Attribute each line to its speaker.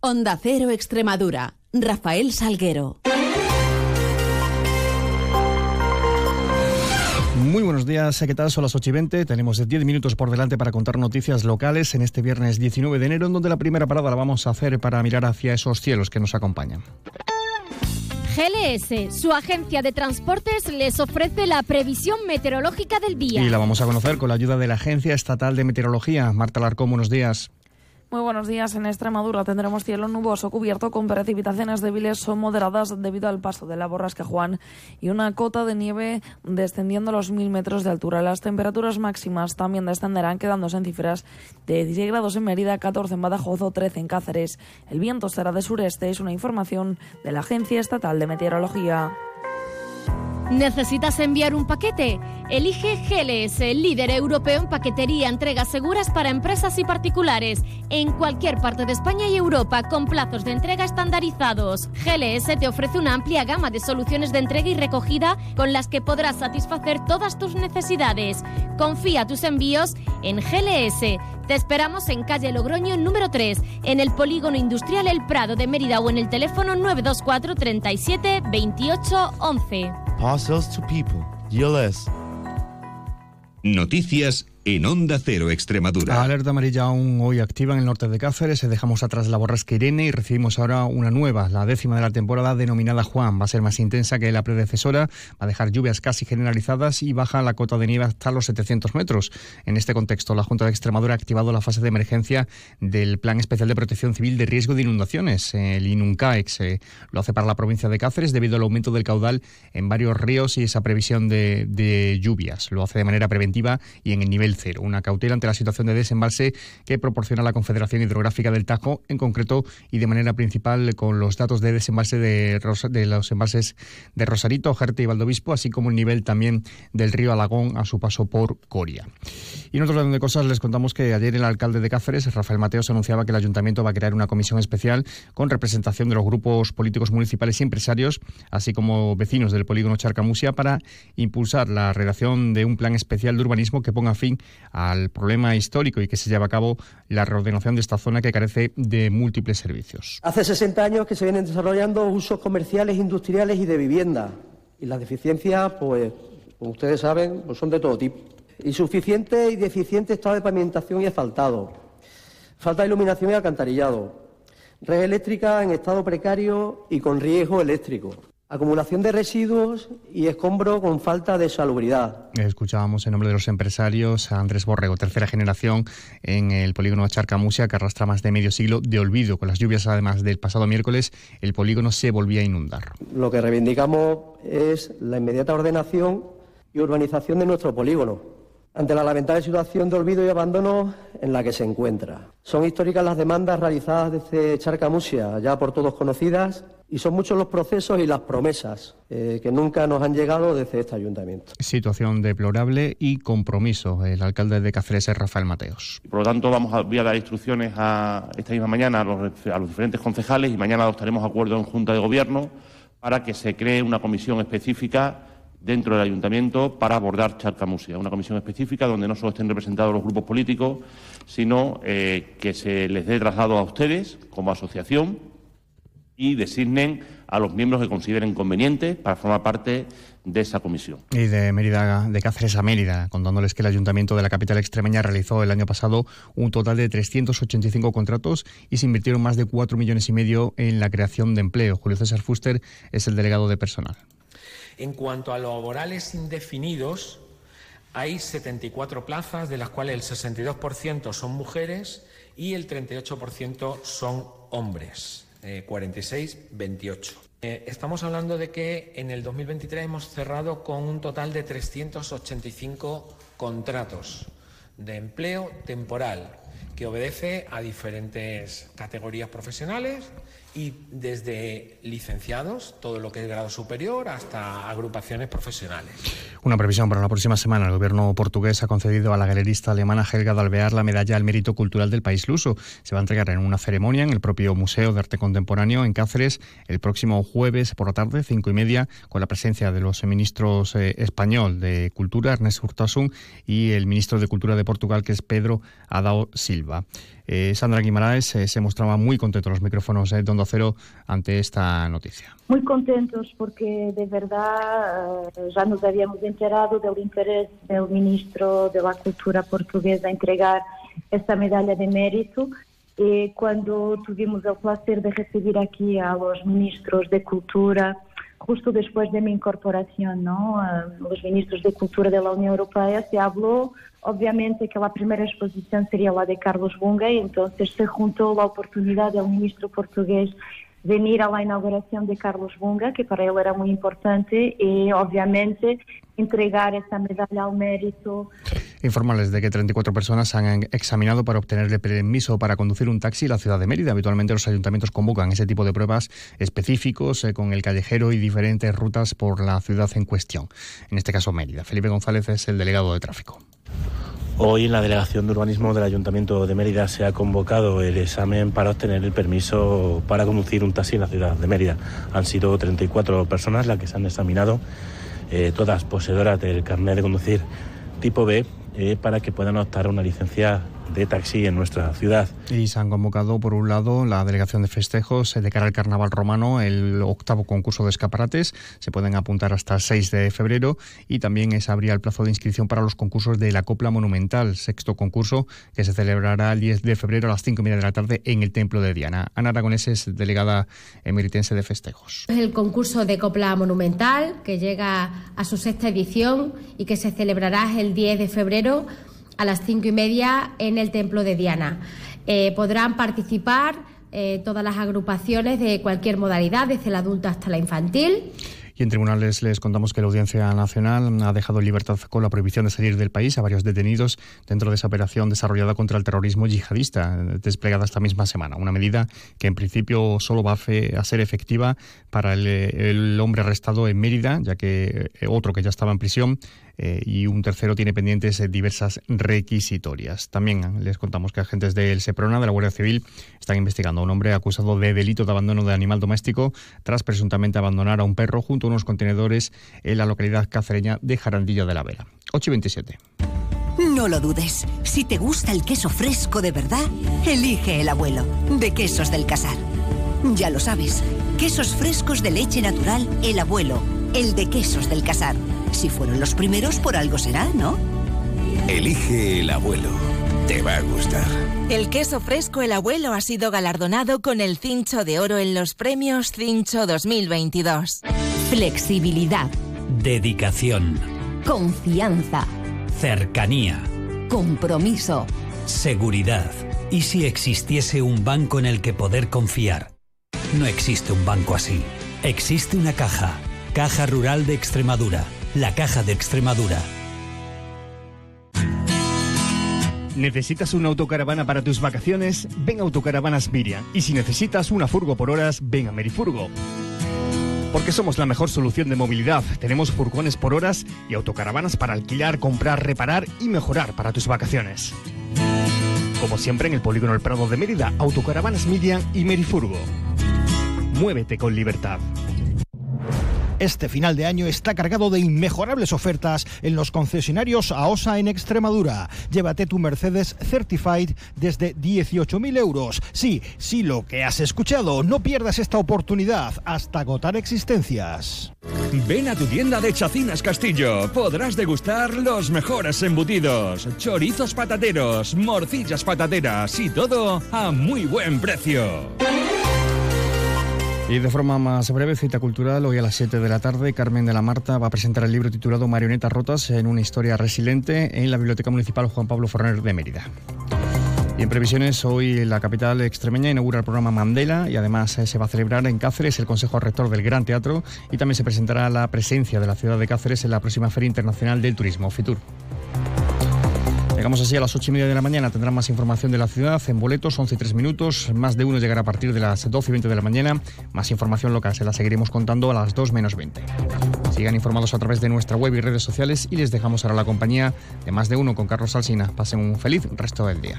Speaker 1: Onda Cero Extremadura. Rafael Salguero.
Speaker 2: Muy buenos días, ¿qué tal? Son las 8 y 20. Tenemos 10 minutos por delante para contar noticias locales en este viernes 19 de enero, en donde la primera parada la vamos a hacer para mirar hacia esos cielos que nos acompañan.
Speaker 3: GLS, su agencia de transportes, les ofrece la previsión meteorológica del día.
Speaker 2: Y la vamos a conocer con la ayuda de la Agencia Estatal de Meteorología. Marta Larcón, buenos días.
Speaker 4: Muy buenos días. En Extremadura tendremos cielo nuboso cubierto con precipitaciones débiles o moderadas debido al paso de la borrasca Juan y una cota de nieve descendiendo los mil metros de altura. Las temperaturas máximas también descenderán quedándose en cifras de 16 grados en Mérida, 14 en Badajoz o 13 en Cáceres. El viento será de sureste. Es una información de la Agencia Estatal de Meteorología.
Speaker 3: ¿Necesitas enviar un paquete? Elige GLS, líder europeo en paquetería, entregas seguras para empresas y particulares, en cualquier parte de España y Europa, con plazos de entrega estandarizados. GLS te ofrece una amplia gama de soluciones de entrega y recogida con las que podrás satisfacer todas tus necesidades. Confía tus envíos en GLS. Te esperamos en calle Logroño número 3, en el Polígono Industrial El Prado de Mérida o en el teléfono 924 37 28 11.
Speaker 5: Parcels to people. GLS.
Speaker 6: Noticias en Onda Cero Extremadura.
Speaker 2: Alerta amarilla aún hoy activa en el norte de Cáceres. Dejamos atrás la borrasca Irene y recibimos ahora una nueva, la décima de la temporada, denominada Juan. Va a ser más intensa que la predecesora, va a dejar lluvias casi generalizadas y baja la cota de nieve hasta los 700 metros. En este contexto, la Junta de Extremadura ha activado la fase de emergencia del Plan Especial de Protección Civil de Riesgo de Inundaciones, el INUNCAEX. Eh, lo hace para la provincia de Cáceres debido al aumento del caudal en varios ríos y esa previsión de, de lluvias. Lo hace de manera preventiva y en el nivel Una cautela ante la situación de desembalse que proporciona la Confederación Hidrográfica del Tajo, en concreto y de manera principal con los datos de desembalse de, de los embalses de Rosarito, Jerte y Valdobispo, así como el nivel también del río Alagón a su paso por Coria. Y en otro lado de cosas les contamos que ayer el alcalde de Cáceres, Rafael Mateos, anunciaba que el ayuntamiento va a crear una comisión especial con representación de los grupos políticos municipales y empresarios, así como vecinos del polígono Charcamusia, para impulsar la redacción de un plan especial de urbanismo que ponga fin al problema histórico y que se lleva a cabo la reordenación de esta zona que carece de múltiples servicios.
Speaker 7: Hace 60 años que se vienen desarrollando usos comerciales, industriales y de vivienda. Y las deficiencias, pues, como ustedes saben, pues son de todo tipo. Insuficiente y deficiente estado de pavimentación y asfaltado. Falta de iluminación y alcantarillado. Red eléctrica en estado precario y con riesgo eléctrico. Acumulación de residuos y escombro con falta de salubridad.
Speaker 2: Escuchábamos en nombre de los empresarios a Andrés Borrego, tercera generación en el polígono de Charcamusia, que arrastra más de medio siglo de olvido. Con las lluvias, además del pasado miércoles, el polígono se volvía a inundar.
Speaker 7: Lo que reivindicamos es la inmediata ordenación y urbanización de nuestro polígono ante la lamentable situación de olvido y abandono en la que se encuentra. Son históricas las demandas realizadas desde Charcamusia, ya por todos conocidas, y son muchos los procesos y las promesas eh, que nunca nos han llegado desde este ayuntamiento.
Speaker 2: Situación deplorable y compromiso. El alcalde de Cáceres es Rafael Mateos.
Speaker 8: Por lo tanto, vamos a, voy a dar instrucciones a, esta misma mañana a los, a los diferentes concejales y mañana adoptaremos acuerdo en Junta de Gobierno para que se cree una comisión específica dentro del ayuntamiento para abordar Charcamusia, una comisión específica donde no solo estén representados los grupos políticos, sino eh, que se les dé traslado a ustedes como asociación y designen a los miembros que consideren convenientes para formar parte de esa comisión.
Speaker 2: Y de Mérida, de Cáceres a Mérida, contándoles que el Ayuntamiento de la capital extremeña realizó el año pasado un total de 385 contratos y se invirtieron más de 4 millones y medio en la creación de empleo. Julio César Fuster es el delegado de personal.
Speaker 9: En cuanto a laborales indefinidos, hay 74 plazas, de las cuales el 62% son mujeres y el 38% son hombres. 46, 28. Eh, estamos hablando de que en el 2023 hemos cerrado con un total de 385 contratos de empleo temporal que obedece a diferentes categorías profesionales y desde licenciados, todo lo que es grado superior, hasta agrupaciones profesionales.
Speaker 2: Una previsión para la próxima semana. El gobierno portugués ha concedido a la galerista alemana Helga Dalvear la medalla al mérito cultural del país luso. Se va a entregar en una ceremonia en el propio Museo de Arte Contemporáneo en Cáceres el próximo jueves por la tarde, cinco y media, con la presencia de los ministros eh, español de Cultura, Ernest Urtasun, y el ministro de Cultura de Portugal, que es Pedro Adao Silva. Eh, Sandra Guimaraes eh, se mostraba muy contento en los micrófonos de Dondo Cero ante esta noticia.
Speaker 10: Muy contentos porque de verdad ya nos habíamos enterado del interés del ministro de la Cultura portugués a entregar esta medalla de mérito y cuando tuvimos el placer de recibir aquí a los ministros de Cultura justo después de mi incorporación, ¿no? los ministros de Cultura de la Unión Europea, se habló, obviamente, que la primera exposición sería la de Carlos Bunga, y entonces se juntó la oportunidad del ministro portugués venir a la inauguración de Carlos Bunga, que para él era muy importante, y obviamente entregar esta medalla al mérito.
Speaker 2: Informarles de que 34 personas han examinado para obtener el permiso para conducir un taxi en la ciudad de Mérida. Habitualmente los ayuntamientos convocan ese tipo de pruebas específicos eh, con el callejero y diferentes rutas por la ciudad en cuestión. En este caso Mérida. Felipe González es el delegado de tráfico.
Speaker 11: Hoy en la Delegación de Urbanismo del Ayuntamiento de Mérida se ha convocado el examen para obtener el permiso para conducir un taxi en la ciudad de Mérida. Han sido 34 personas las que se han examinado, eh, todas poseedoras del carnet de conducir tipo B, eh, para que puedan optar a una licencia de taxi en nuestra ciudad.
Speaker 2: Y se han convocado, por un lado, la delegación de festejos de cara al Carnaval Romano, el octavo concurso de escaparates. Se pueden apuntar hasta el 6 de febrero y también se abría el plazo de inscripción para los concursos de la Copla Monumental, sexto concurso que se celebrará el 10 de febrero a las 5 y media de la tarde en el Templo de Diana. Ana Aragonés es delegada emeritense de festejos.
Speaker 12: Es el concurso de Copla Monumental que llega a su sexta edición y que se celebrará el 10 de febrero a las cinco y media en el Templo de Diana. Eh, podrán participar eh, todas las agrupaciones de cualquier modalidad, desde la adulta hasta la infantil.
Speaker 2: Y en tribunales les contamos que la Audiencia Nacional ha dejado en libertad con la prohibición de salir del país a varios detenidos dentro de esa operación desarrollada contra el terrorismo yihadista, desplegada esta misma semana. Una medida que en principio solo va a, ser efectiva para el, hombre arrestado en Mérida, ya que eh, otro que ya estaba en prisión eh, y un tercero tiene pendientes diversas requisitorias. También les contamos que agentes del SEPRONA, de la Guardia Civil, están investigando a un hombre acusado de delito de abandono de animal doméstico tras presuntamente abandonar a un perro junto a unos contenedores en la localidad cacereña de Jarandilla de la Vera. 8 y 27.
Speaker 13: No lo dudes. Si te gusta el queso fresco de verdad, elige el abuelo, de Quesos del Casar. Ya lo sabes, quesos frescos de leche natural, el abuelo, el de Quesos del Casar. Si fueron los primeros, por algo será, ¿no?
Speaker 6: Elige el abuelo. Te va a gustar.
Speaker 14: El queso fresco El Abuelo ha sido galardonado con el Cincho de Oro en los premios Cincho 2022.
Speaker 15: Flexibilidad.
Speaker 16: Dedicación.
Speaker 15: Confianza.
Speaker 16: Cercanía.
Speaker 15: Compromiso.
Speaker 16: Seguridad. ¿Y si existiese un banco en el que poder confiar? No existe un banco así. Existe una caja. Caja Rural de Extremadura. La Caja de Extremadura
Speaker 2: ¿Necesitas una autocaravana para tus vacaciones? Ven a Autocaravanas Miriam. Y si necesitas una furgo por horas, ven a Merifurgo. Porque somos la mejor solución de movilidad. Tenemos furgones por horas y autocaravanas para alquilar, comprar, reparar y mejorar para tus vacaciones. Como siempre en el Polígono El Prado de Mérida, Autocaravanas Miriam y Merifurgo. Muévete con libertad.
Speaker 17: Este final de año está cargado de inmejorables ofertas en los concesionarios AOSA en Extremadura. Llévate tu Mercedes Certified desde 18.000 euros. Sí, sí, lo que has escuchado. No pierdas esta oportunidad hasta agotar existencias.
Speaker 18: Ven a tu tienda de Chacinas Castillo. Podrás degustar los mejores embutidos, chorizos patateros, morcillas patateras y todo a muy buen precio.
Speaker 2: Y de forma más breve, cita cultural, hoy a las 7 de la tarde, Carmen de la Marta va a presentar el libro titulado Marionetas rotas en una historia resiliente en la Biblioteca Municipal Juan Pablo Forner de Mérida. Y en previsiones, hoy la capital extremeña inaugura el programa Mandela y además eh, se va a celebrar en Cáceres el Consejo Rector del Gran Teatro y también se presentará la presencia de la ciudad de Cáceres en la próxima Feria Internacional del Turismo, FITUR. Llegamos así a las ocho y media de la mañana. Tendrán más información de la ciudad en boletos, 11 y 3 minutos. Más de uno llegará a partir de las 12 y 20 de la mañana. Más información local se la seguiremos contando a las 2 menos 20. Sigan informados a través de nuestra web y redes sociales y les dejamos ahora la compañía de más de uno con Carlos Alsina. Pasen un feliz resto del día.